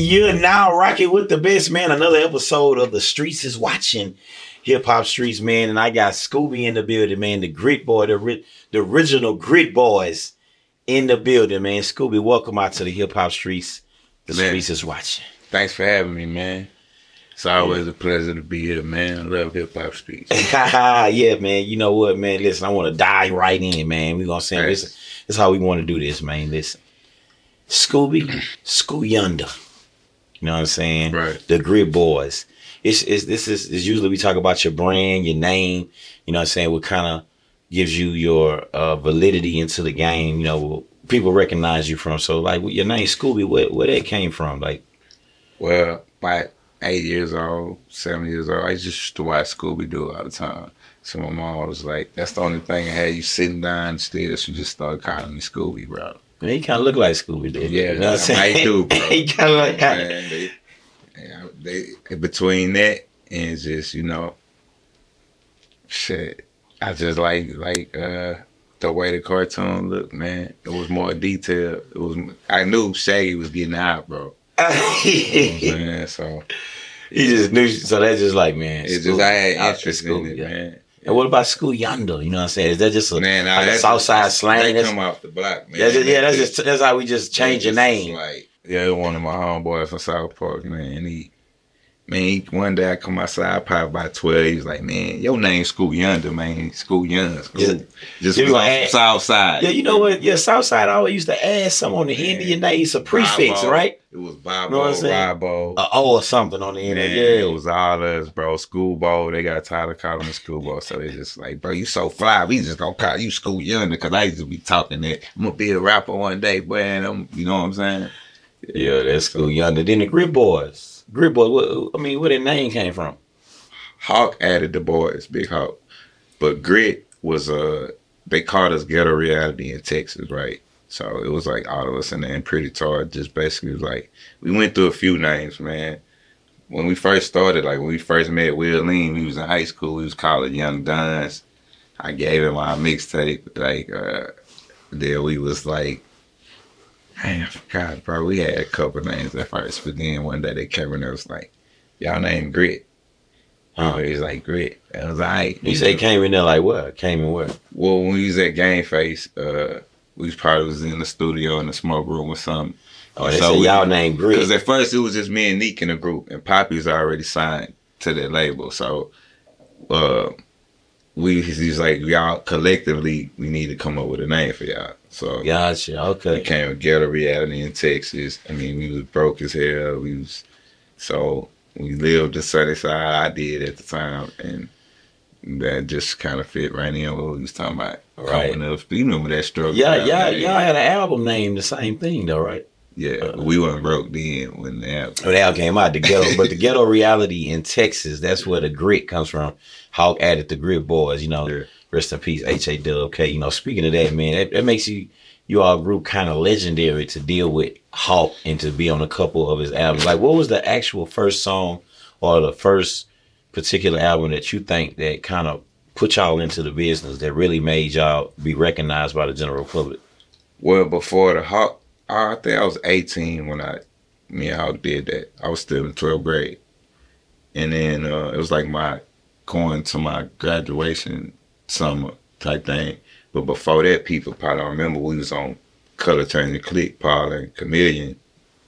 you're now rocking with the best man. Another episode of the Streets is watching. Hip Hop Streets, man, and I got Scooby in the building, man. The Grit Boy, the ri- the original Grit Boys in the building, man. Scooby, welcome out to the Hip Hop Streets. The Man. Streets is watching. Thanks for having me, man. It's always a pleasure to be here, man. I love hip hop streets. yeah, man. You know what, man? Listen, I want to dive right in, man. We gonna say this. This is how we want to do this, man. Listen, Scooby, Scoo Yonder. You know what I'm saying? Right. The Grit Boys. It's, it's this is, is usually we talk about your brand, your name. You know what I'm saying? What kind of gives you your uh, validity into the game. You know, people recognize you from. So, like, your name Scooby, where where that came from? Like, Well, about eight years old, seven years old, I just used to watch Scooby Doo all the time. So my mom was like, "That's the only thing I had you sitting down still." She just started calling me Scooby, bro. He kind of look like Scooby Doo. Yeah, you know what I'm I saying? do, bro. he kind of like. Man, they, they between that and just you know, shit. I just like like uh the way the cartoon looked, man. It was more detailed. It was. I knew Shaggy was getting out, bro. You know what I'm saying? So He just knew. So that's just like, man. it's Scooby- just I had interest in Scooby, it, yeah. man. And what about School Yonder? You know what I'm saying? Is that just a, Man, now like a that's- Southside slang? They come off the block, man. that's just, yeah, that's just that's how we just change your name. Like, yeah, one of my homeboys from South Park, man. He, man, he, one day I come outside, probably about twelve. He was like, "Man, your name School Yonder, man. School Yonder, school. Yeah. Just You was gonna add- South Side. Yeah, you know what? Yeah, Southside always used to add something on the end of your name. It's a prefix, Bobo. right? It was Bobo, Know what I'm saying? Robo. A O or something on the end. Man, of it. it was all us, bro. Schoolboy, they got tired of calling me schoolboy, so they just like, bro, you so fly, we just gonna call you school yonder because I used to be talking that I'm gonna be a rapper one day, boy. And I'm, you know what I'm saying? Yeah, that's School Yonder. Then the Grit Boys. Grit Boys. What, I mean, where their name came from? Hawk added the boys, Big Hawk. But Grit was uh they called us ghetto reality in Texas, right? So it was like all of us in there and then Pretty Todd just basically was like we went through a few names, man. When we first started, like when we first met Will Lean, we was in high school, He was called Young Duns. I gave him our mixtape, like uh there we was like I forgot, bro. We had a couple names at first, but then one day they came and was like, Y'all name Grit. Oh, he's like grit. I was like, You say came in there like what? Came in where? well, when we was at Game Face, uh, we probably was in the studio in the smoke room or something. Oh, they So say we- y'all name Grit. Because at first it was just me and Neek in the group, and Poppy was already signed to that label. So, uh, we he's like, y'all collectively, we need to come up with a name for y'all. So Gotcha. we Okay. came with Ghetto Reality in Texas. I mean, we was broke as hell. We was so we lived the sunny side. I did at the time, and that just kind of fit right in with what we was talking about. Right. Coming up, you remember that struggle? Yeah, yeah, y'all had an album named the same thing though, right? Yeah, uh, we weren't broke then when the album. When the album came out, the ghetto, but the ghetto reality in Texas, that's where the grit comes from. Hawk added the grit boys, you know. Yeah. Rest in peace, H A Dub K. You know, speaking of that, man, that, that makes you you all group kind of legendary to deal with Hawk and to be on a couple of his albums. Like, what was the actual first song or the first particular album that you think that kind of put y'all into the business that really made y'all be recognized by the general public? Well, before the Hawk, I think I was 18 when I, me and Hawk did that. I was still in 12th grade. And then uh, it was like my going to my graduation summer type thing. But before that, people probably remember we was on Color Turn the Click, Paul and Chamillionaire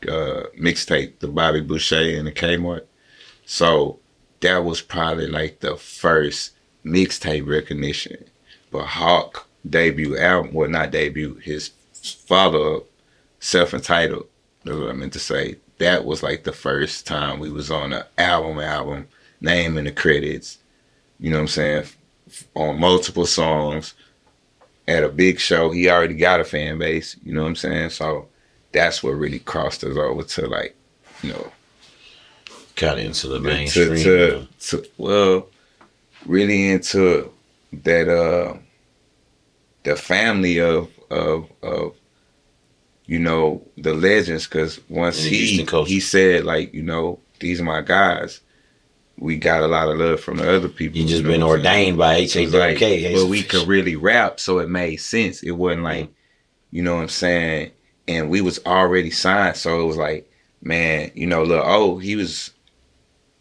uh, mixtape, the Bobby Boucher and the Kmart. So that was probably like the first mixtape recognition. But Hawk debut album, well, not debut, his up, self entitled. That's what I meant to say. That was like the first time we was on an album, album, name in the credits. You know what I'm saying? On multiple songs, at a big show. He already got a fan base. You know what I'm saying? So that's what really crossed us over to like, you know, Got into the to, mainstream. to, to well, really into that uh the family of of of you know the legends because once he he said like you know these are my guys we got a lot of love from the other people you just know been what I'm saying? ordained by H A It was Dub like, but we could really rap, so it made sense. It wasn't like, you know what I'm saying? And we was already signed, so it was like man, you know, little oh, he was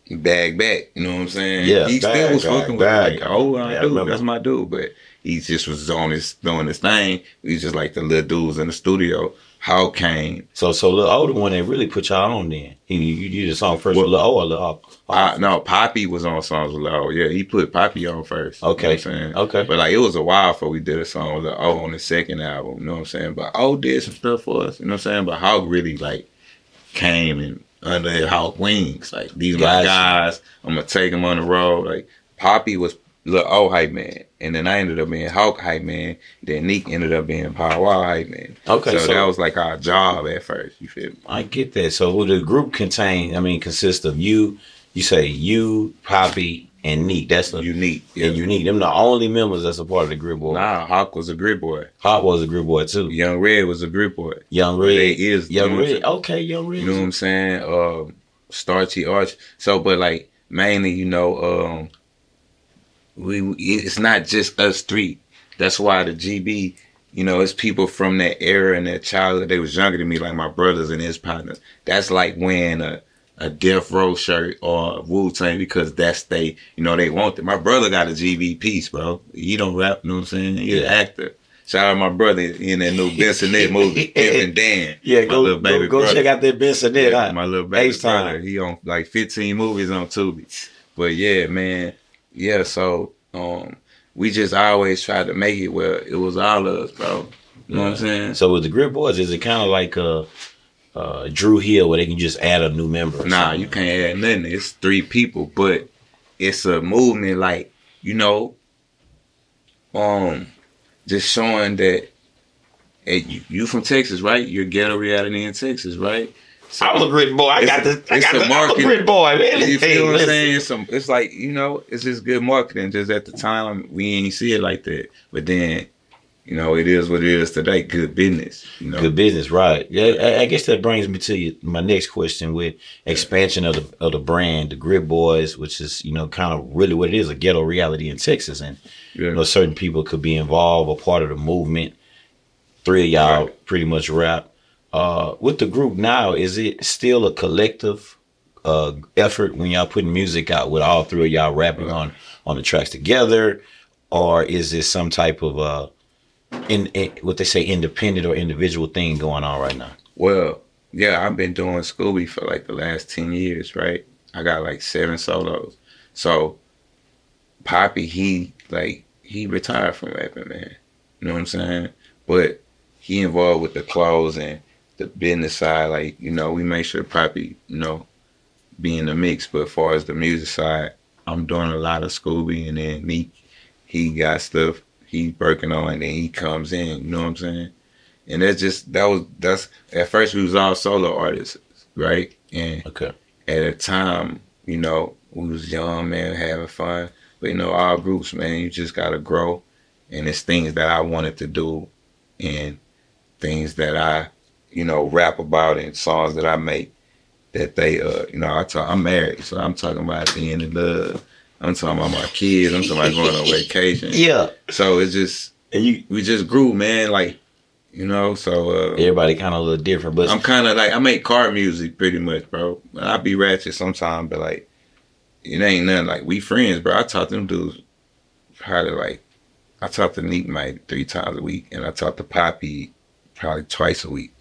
bag back. You know what I'm saying? Yeah, he bag, still was bag, fucking bag. with like, oh, I Yeah, do. That's my dude. But he just was on his doing his thing. He's just like the little dudes in the studio. How came? So so Lil older one that really put y'all on then. He you did the song first Well- with Lil O or Lil O? Uh, no, Poppy was on songs with Lil. Yeah, he put Poppy on first. You know Okay. what I'm saying? Okay. But like it was a while before we did a song with Lil O on the second album. You know what I'm saying? But O did some stuff for us. You know what I'm saying? But Hawk really like came and under Hawk wings. Like these my guys. I'm gonna take them on the road. Like Poppy was Lil O hype man, and then I ended up being Hawk hype man. Then Neek ended up being Paul Wall hype man. Okay, so, so- that was like our job at first. You feel me? I get that. So the group contain I mean consists of you, you say you, Poppy, and Neek. That's the Unique. and Unique. Them the only members that's a part of the Grit Boy. Nah, Hawk was a grit boy. Hot was a Grit Boy too. Young Red was a grit boy. Young Red Red. is Young you know what I'm Red. saying? Okay, Young Red. You know what I'm saying? Um, Starchy Arch. So, but like mainly, you know, um, we it's not just us three. That's why the GB, you know, it's people from that era and that childhood. They was younger than me, like my brothers and his partners. That's like wearing a a Death Row shirt or Wu Tang because that's they, you know, they want it. My brother got a GB piece, bro. He don't rap, you know what I'm saying? He's Yeah. an actor. Shout out my brother in that new Bensonet movie, and Dan. Yeah, go go, baby go check out that Benson there. Yeah, huh? my little baby Ace time. brother. He on like 15 movies on Tubi. But yeah, man. Yeah, so um we just always tried to make it where it was all of us, bro. You know what I'm saying? So with the Grit Boys, is it kind of like uh, uh, Dru Hill where they can just add a new member? Nah, something? you can't add nothing. It's three people, but it's a movement like, you know, um just showing that hey, you, you from Texas, right? You're ghetto reality in Texas, right? So, I was a Grit Boy. I It's got a- the. I it's got a the. I'm a market. Boy, man. You Hey, feel what I'm saying? It's, some, it's like, you know, it's just good marketing. Just at the time, we ain't see it like that. But then, you know, it is what it is today. Good business, you know. Good business, right? Yeah, I, I guess that brings me to you, my next question with expansion of the of the brand, the Grit Boys, which is you know kind of really what it is, a ghetto reality in Texas, and Yeah. you know certain people could be involved, a part of the movement. Three of y'all Right. pretty much rap. Uh, with the group now, is it still a collective uh, effort when y'all putting music out with all three of y'all rapping on on the tracks together, or is this some type of uh, in, in what they say independent or individual thing going on right now? Well, yeah, I've been doing Scooby for like the last 10 years, right? I got like seven solos. So, Poppy, he, like, he retired from rapping, man. You know what I'm saying? But he involved with the clothes and the business side. Like, you know, we make sure Poppy, you know, be in the mix. But as far as the music side, I'm doing a lot of Scooby and then me, he got stuff he's working on and then he comes in, you know what I'm saying? And that's just that was that's at first we was all solo artists, right? And Okay. at a time, you know, we was young, man, having fun. But you know, all groups, man, you just gotta grow. And it's things that I wanted to do and things that I, you know, rap about and songs that I make that they uh you know, I talk I'm married, so I'm talking about the end of love. I'm talking about my kids, I'm talking about going on vacation. Yeah. So it's just And you we just grew, man, like you know, so uh everybody kind of a little different, but I'm kind of like I make car music pretty much, bro. I be ratchet sometimes, but like it ain't nothing. Like we friends, bro. I talk to them dudes probably like I talk to Neat Mike three times a week, and I talk to Poppy probably twice a week.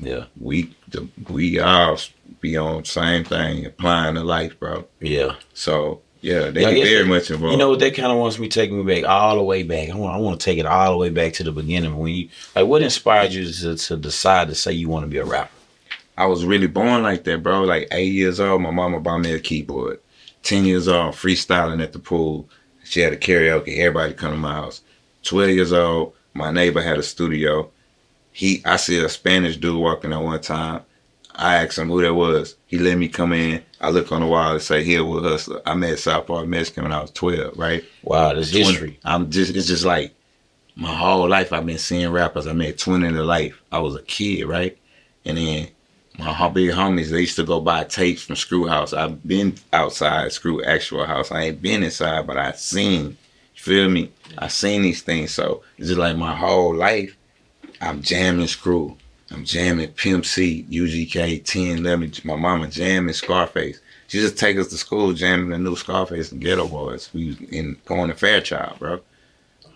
Yeah, We the, we all be on same thing, applying to life, bro. yeah. So yeah, they Yeah, very much involved. You know what? That kind of wants me taking me back all the way back. I want, I want to take it all the way back to the beginning. When you like, what inspired you to, to decide to say you want to be a rapper? I was really born like that, bro. Like eight years old, my mama bought me a keyboard. Ten years old, freestyling at the pool. She had a karaoke. Everybody come to my house. Twelve years old, my neighbor had a studio. He, I see a Spanish dude walking at one time. I asked him who that was. He let me come in. I look on the wall and say, "Here with Hustler." I met South Park Mexican when I was twelve, right? Wow, 20. history. I'm just it's just like my whole life I've been seeing rappers. I met Twin in the life. I was a kid, right? And then my big homies, they used to go buy tapes from Screw House. I've been outside Screw Actual House. I ain't been inside, but I seen. You feel me? I seen these things. So it's just like my whole life, I'm jamming Screw. I'm jamming Pimp C, UGK, 10, 11. My mama jamming Scarface. She just take us to school jamming the new Scarface and Geto Boys. We was in going to Fairchild, bro.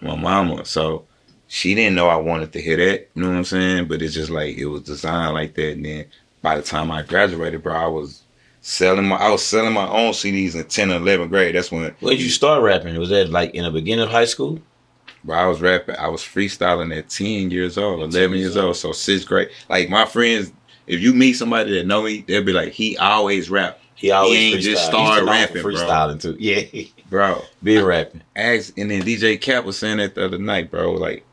My mama. So she didn't know I wanted to hear that. You know what I'm saying? But it's just like it was designed like that. And then by the time I graduated, bro, I was selling my I was selling my own CDs in 10 and 11th grade. That's when When you start rapping? Was that like in the beginning of high school? Bro, I was rapping. I was freestyling at 10 years old, 10 11 years years old. So sixth grade. Like my friends, if you meet somebody that know me, they'll be like, he always rap. He always ain't just started used to know rapping, for bro. freestyling too. Yeah, Bro, Be rapping. ask, and then DJ Cap was saying that the other night, bro. Like,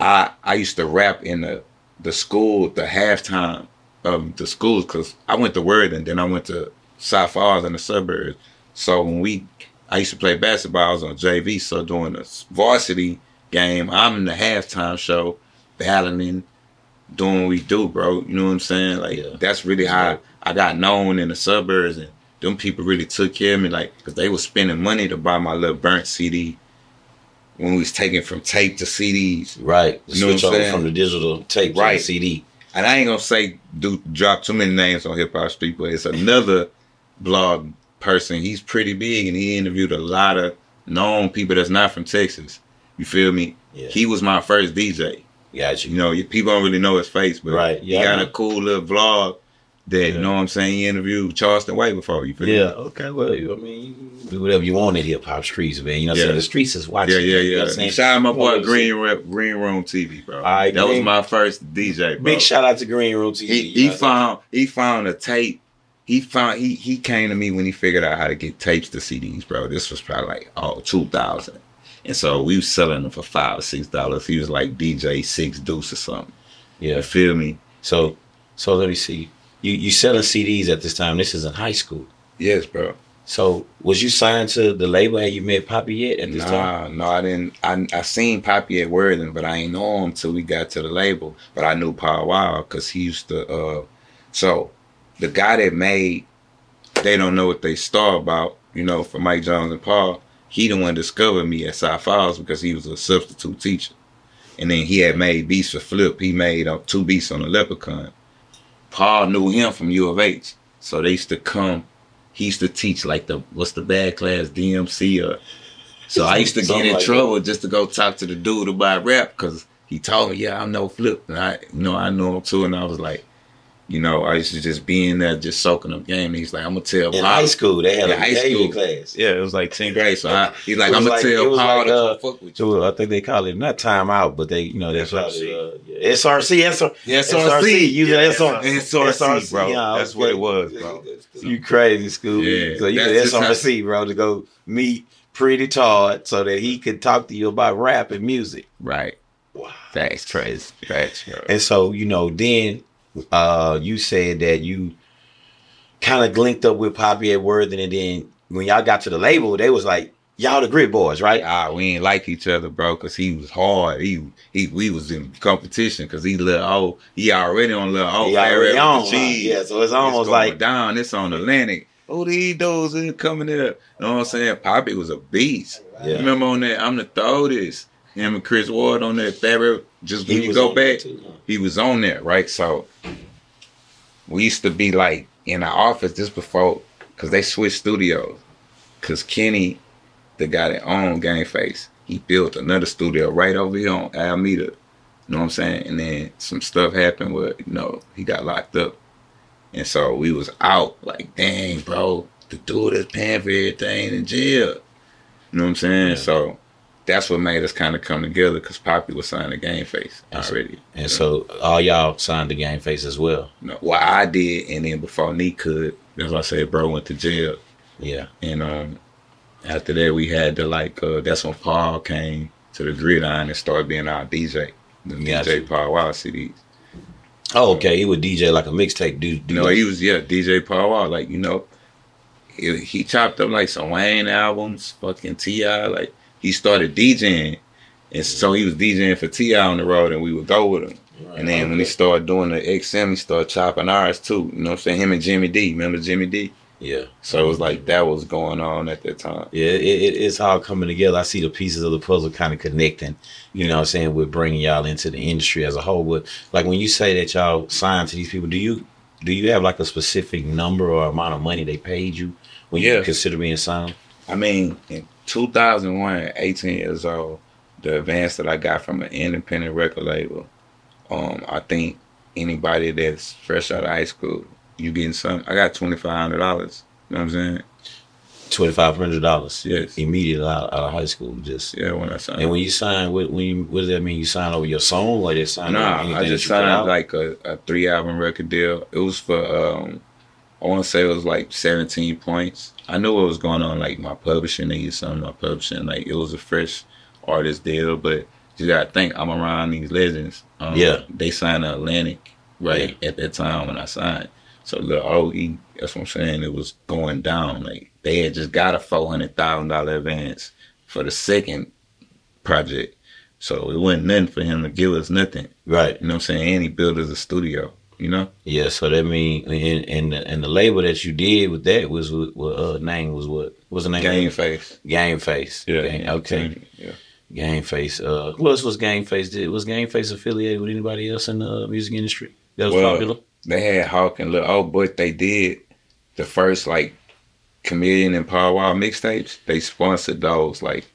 I I used to rap in the the school, the halftime of the schools, because I went to Word and then I went to South Falls in the suburbs. So when we, I used to play basketball, I was on JV. So during the varsity game, I'm in the halftime show, battling, doing what we do, bro. You know what I'm saying? Like Yeah. that's really how I got known in the suburbs, and them people really took care of me, like because they was spending money to buy my little burnt CD when we was taking from tape to CDs. Right. You know what Switch I'm over saying? from the digital tape to Right. the CD. And I ain't gonna say do drop too many names on Hip Hop Street, but it's another blog person. He's pretty big, and he interviewed a lot of known people that's not from Texas. You feel me? Yeah. He was my first DJ. Got You you. know, people don't really know his face, but Right, he yeah, I got a cool little vlog that Yeah. you know what I'm saying. He interviewed Charleston White before. You feel me? Yeah. Okay. Well, I mean, do whatever you want in hip hop streets, man. You know what I'm Yeah. saying? The streets is watching. Yeah, yeah, you. You know yeah. what I'm? Shout out my boy Green Rep, Green Room TV, bro. right, that was my first DJ, bro. Big shout out to Green Room TV. he, he found he found a tape. He found he he came to me when he figured out how to get tapes to CDs, bro. This was probably like oh 2000. And so we was selling them for five or six dollars. He was like DJ Six Deuce or something. Yeah. You feel me? So, so let me see. You you selling CDs at this time? This is in high school. Yes, bro. So was you signed to the label? Had you met Poppy yet at this time? Nah, no, I didn't. I I seen Poppy at Worthing, but I ain't know him till we got to the label. But I knew Paul Wall because he used to. uh So the guy that made, they don't know what they star about. You know, for Mike Jones and Paul, he the one discovered me at South Falls because he was a substitute teacher, and then he had made beats for Flip. He made uh, two beats on the Leprechaun. Paul knew him from U of H, so they used to come. He used to teach like the what's the bad class DMC or. So I used to get in like trouble just to go talk to the dude about rap because he told me, "Yeah, I know Flip," and I, you know, I know him too, and I was like, you know, I used to just be in there just soaking up game. And he's like, "I'm gonna tell In Paul." high school, they had a high school. class. Yeah, it was like 10th grade. So I, he's like, "I'm gonna like- tell Paul to uh, fuck with you." I think they call it not time out, but they, you know, that's what SRC. yeah, SRC, SRC, Yeah, SRC, you yeah, SRC, SRC, bro. That's what it was, bro. You crazy, Scooby. Yeah, so you that's SRC, bro, to go meet Pretty Todd so that he could talk to you about rap and music. Right. Wow. Facts, crazy. Facts, bro. And so, you know, then uh you said that you kind of linked up with Poppy at Worthing, and then when y'all got to the label, they was like, y'all the grit boys, right? Ah, we ain't like each other, bro, because he was hard. He he we was in competition because he little old. He already on little old. He already on, huh? Yeah, so it's It's almost going like down. It's on Atlantic. Oh, these dudes are coming up. You know what I'm saying? Poppy was a beast. Yeah. Remember on that? I'm the throatest. Him and Chris Ward on that Fat Just when you go back, too, huh? he was on there, right? So we used to be like in our office just before, cause they switched studios. Cause Kenny, the guy that owned Game Face, he built another studio right over here on Alameda. You know what I'm saying? And then some stuff happened where, you know, he got locked up. And so we was out like, dang, bro, the dude that's paying for everything in jail. You know what I'm saying? Yeah. So that's what made us kind of come together because Poppy was signing Game Face And so- already. And so all y'all signed the game face as well. No, well, I did, and then before Neek could, that's why I said bro went to jail, Yeah. and um, after that we had to like, uh, that's when Paul came to the gridiron and started being our DJ, the Gotcha. DJ Paul Wild CDs. Oh, okay. He would DJ like a mixtape, dude. Know, he was yeah DJ Paul Wild, like you know, he, he chopped up like some Wayne albums, fucking T.I., like he started DJing, and so he was DJing for T.I. on the road, and we would go with him. And then when he started doing the XM, he started chopping ours too. You know what I'm saying? Him and Jimmy D. Remember Jimmy D? Yeah. So it was like that was going on at that time. Yeah, it, it, it's all coming together. I see the pieces of the puzzle kind of connecting, you know what I'm saying, with bringing y'all into the industry as a whole. But like when you say that y'all signed to these people, do you do you have like a specific number or amount of money they paid you when you consider being signed? I mean, 2001, 18 years old, the advance that I got from an independent record label, um, I think anybody that's fresh out of high school, you getting some. I got twenty five hundred dollars. You know what I'm saying? Twenty five hundred dollars Yes. immediately out, out of high school. Just Yeah, when I signed. and when you sign, what when you, what does that mean? You sign over your song, or they sign Nah, I just signed out? like a, a three album record deal. It was for um I wanna say it was like seventeen points. I knew what was going on, like my publishing needed something, my publishing, like it was a fresh artist deal, but you gotta think I'm around these legends. Um, Yeah. They signed to Atlantic right at that time when I signed. So the OE, that's what I'm saying, it was going down. Like they had just got a four hundred thousand dollar advance for the second project. So it wasn't nothing for him to give us nothing. right. You know what I'm saying? And he built us a studio, you know? Yeah, so that mean and and the, and the label that you did with that was what, what uh, name was what? What's the name? Game face. Game Face. Game, okay. Yeah. Game Face. Uh, who else was Game Face? Did was Game Face affiliated with anybody else in the music industry that was Well, popular? They had Hawk and Lil Oh, but they did the first like Chamillionaire and Paul Wall mixtapes. They sponsored those, like,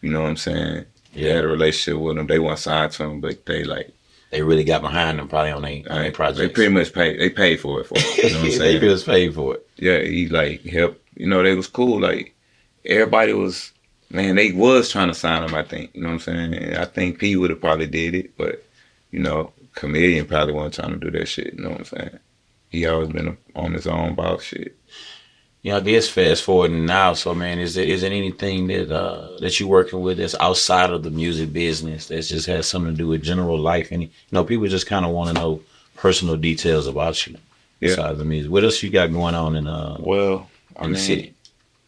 you know what I'm saying? They had a relationship with them. They weren't signed to them, but they like They really got behind them probably on their on their they project. pretty much paid. They paid for it for. Them, you know what I'm saying? they just paid for it. yeah, he like helped. You know, they was cool. Like everybody was, man, they was trying to sign him. I think. You know what I'm saying? I think P would have probably did it, but you know, comedian probably wasn't trying to do that shit. You know what I'm saying? He always been on his own about shit. You know, this fast forward now. So, man, is there is there anything that uh, that you working with that's outside of the music business that just has something to do with general life? And you know, people just kind of want to know personal details about you Yeah. besides the music. What else you got going on in uh Well, I in the mean, city?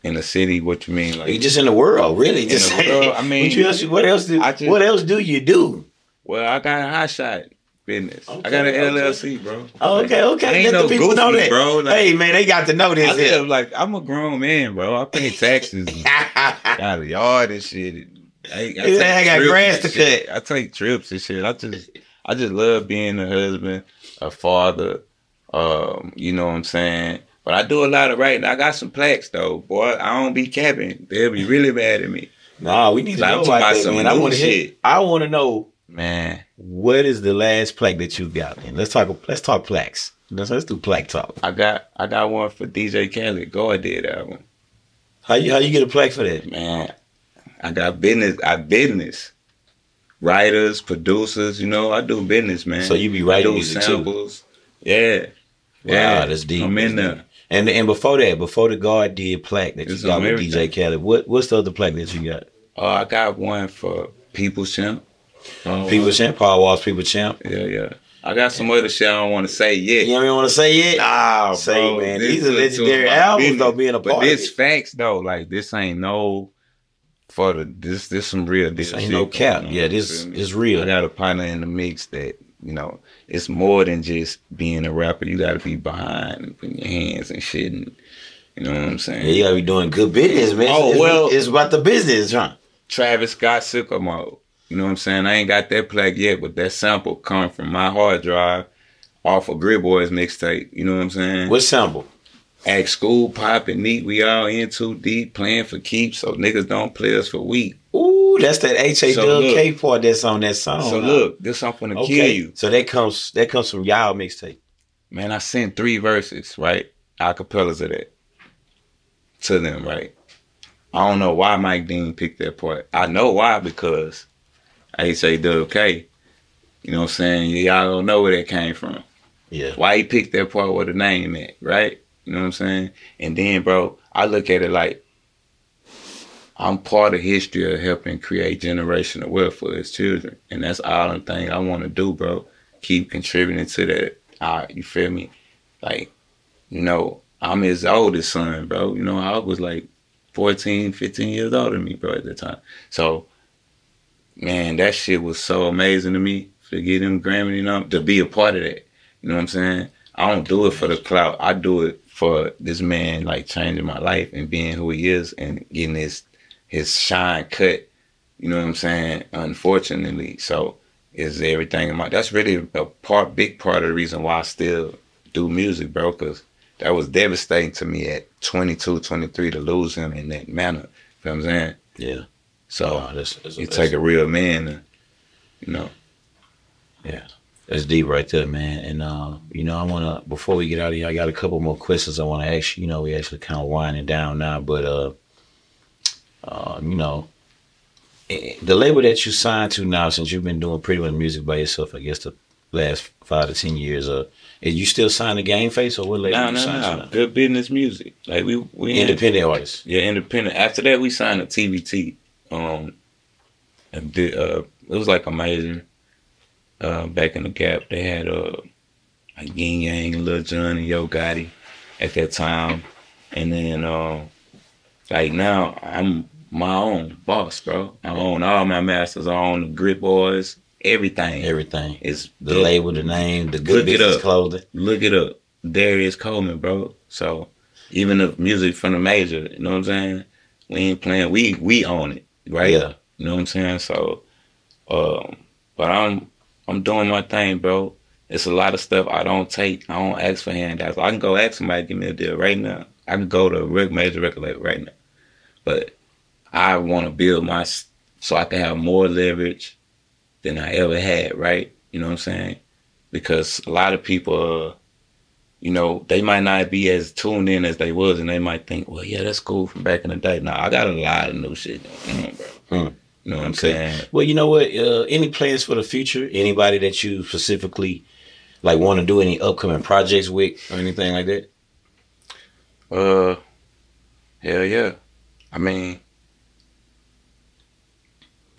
In the city, what you mean? Like, You just in the world, really? Just In the world, I mean, what, else, what else do just- what else do you do? well, I got a hot shot business. Okay, I got an. LLC, bro. Oh, okay, I okay. ain't Let no the people know that, bro. Like, hey, man, they got to know I this. here. like I'm a grown man, bro. I pay taxes. got a yard and shit. I, I, "I got grass to shit. I take trips and shit. I just, I just love being a husband, a father. Um, you know what I'm saying. But I do a lot of writing. I got some plaques though, boy. I don't be capping. They'll be really mad at me, nah, we need to Like, know about about that, some man. I want to. I want to know man. what is the last plaque that you got. In? Let's talk. Let's talk plaques. Let's, let's do plaque talk. I got, I got one for DJ Khaled. God did album. How you how you get a plaque for that? man, I got business. I business. Writers, producers, you know, I do business, man. So you be I writing do music too? Yeah. Wow, Yeah. that's deep. I'm in there. And and before that, before the God did plaque that you It's got with everything. DJ Khaled, what what's the other plaque that you got? Oh, I got one for People's Champ. Oh, People Champ, Paul Walls, People Champ. Yeah, yeah. I got some other shit I don't want to say yet. You don't even want to say it? Nah, Say, bro, man, this these are legendary albums, business. though, being a But part of this facts though, like this ain't no for the this this some real deal This ain't no cap. on, Yeah, this is real. I got a partner in the mix that you know it's more than just being a rapper. You got to be behind and putting your hands and shit. And, you know what I'm saying? Yeah, you gotta be doing good business, man. Oh, It's- well- it's about the business, huh? Travis Scott Sicko Mode. You know what I'm saying? I ain't got that plaque yet, but that sample coming from my hard drive off of Grit Boys mixtape. You know what I'm saying? What sample? At school, popping neat. We all in too deep, playing for keeps, so niggas don't play us for weak. Ooh, that's that H A look. K part that's on that song. so look, this something to kill you. So that comes that comes from y'all mixtape. Man, I sent three verses, right? Acapellas of that to them, right? I don't know why Mike Dean picked that part. I know why because H.A. K. You know what I'm saying? Y'all don't know where that came from. Yeah. Why he picked that part with the name at, right? You know what I'm saying? And then, bro, I look at it like I'm part of history of helping create generational wealth for his children. And that's all the thing I want to do, bro. Keep contributing to that. Right, you feel me? Like, you know, I'm his oldest son, bro. You know, I was like 14, 15 years older than me, bro, at the time. So, man, that shit was so amazing to me to get him Grammy, you know, to be a part of that. You know what I'm saying? I don't do it for the clout. I do it for this man like changing my life and being who he is and getting his his shine cut. You know what I'm saying? Unfortunately, so is everything in my. That's really a part, big part of the reason why I still do music, bro. Cause that was devastating to me at 22, 23 to lose him in that manner. You know what I'm saying? Yeah. So Wow, that's, that's, you take a real man, to, you know. Yeah, that's deep right there, man. And uh, you know, I wanna before we get out of here, I got a couple more questions I wanna ask you. You know, we actually kind of winding down now, but uh, uh, you know, eh, the label that you signed to now, since you've been doing pretty much music by yourself, I guess the last five to ten years, uh, is you still signed to Game Face or what label No, you no, no. now? Good business music. Like we we Independent artists. Yeah, independent. After that, we signed a TVT. Um, uh, it was like amazing. Uh, back in the Gap, they had uh, like Ying Yang, Lil Jon, and Yo Gotti at that time, and then uh, like now I'm my own boss, bro. I own all my masters. I own the Grit Boys, everything. Everything. is The label, the name, the good Look it business up. clothing. look it up. Darius Coleman, bro. So even the music from the major, you know what I'm saying? We ain't playing. We we own it, right? Yeah. You know what I'm saying? So, um, but I'm I'm doing my thing, bro. It's a lot of stuff I don't take. I don't ask for handouts. I can go ask somebody give me a deal right now. I can go to a rec- major record label right now, but I want to build my so I can have more leverage than I ever had. Right? You know what I'm saying? Because a lot of people. Uh, you know, they might not be as tuned in as they was, and they might think, well, yeah, that's cool from back in the day. Nah, I got a lot of new shit going on, bro. Mm. You know what I'm Okay. saying? Well, you know what? Uh, any plans for the future? Anybody that you specifically like want to do any upcoming projects with or anything like that? Uh, hell yeah. I mean,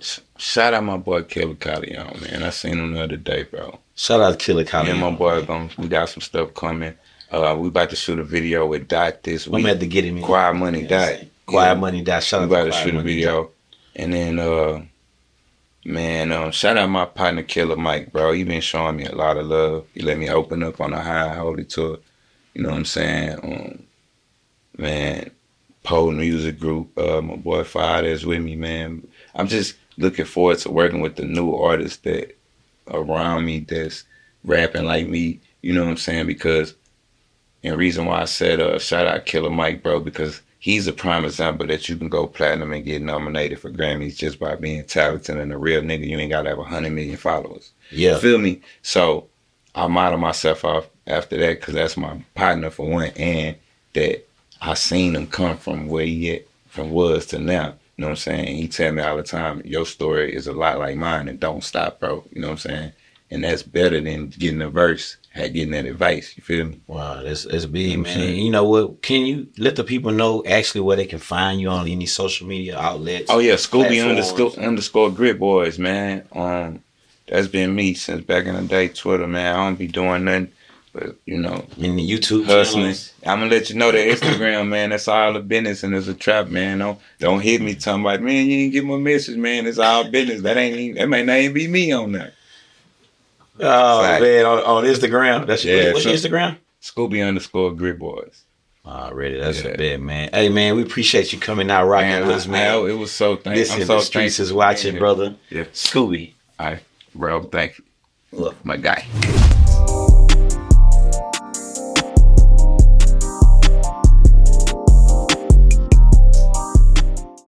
sh- shout out my boy Kevin Callion, man. I seen him the other day, bro. Shout out to Killer Collie. and my boy, gonna, we got some stuff coming. Uh, we about to shoot a video with Dot this I'm at to get him. Quiet Money Yeah, Dot. Quiet Yeah. Money Dot. Shout We out about to shoot a video. And then uh man, um, shout out my partner Killer Mike, bro. He been showing me a lot of love. He let me open up on a high holy tour. You know what I'm saying? Um man, Pole Music Group, uh my boy Father is with me, man. I'm just looking forward to working with the new artists that around me that's rapping like me, you know what I'm saying? Because and the reason why I said uh shout out Killer Mike, bro, because he's a prime example that you can go platinum and get nominated for Grammys just by being talented and a real nigga. You ain't gotta have a hundred million followers. Yeah. Feel me? So I model myself off after that because that's my partner for one, and that I seen him come from where he at, from was to now. You know what I'm saying? He tell me all the time, your story is a lot like mine, and don't stop, bro. You know what I'm saying? And that's better than getting a verse, had getting that advice. You feel me? Wow, that's that's big, I'm man. you know what? Can you let the people know actually where they can find you on any social media outlets? Oh yeah, Scooby underscore underscore Grit Boys, man. Um, that's been me since back in the day. Twitter, man. I don't be doing nothing, but you know, in the YouTube hustling. channels. I'm gonna let you know that Instagram, man. That's all the business, and it's a trap, man. Don't don't hit me talking about, man. You ain't get my message, man. It's all business. That ain't even, that may not even be me on that. Oh Fact. man, on, on Instagram. That's Yeah, your, what's your Instagram? Scooby underscore Grit Boys. Ah, Already, that's Yeah. a bit, man. Hey, man, we appreciate you coming out rocking Man, with us, man. I- it was so thank. this I'm in so the streets is watching, being here. brother. Yeah. Scooby. All right, bro. Thank you, Look. my guy.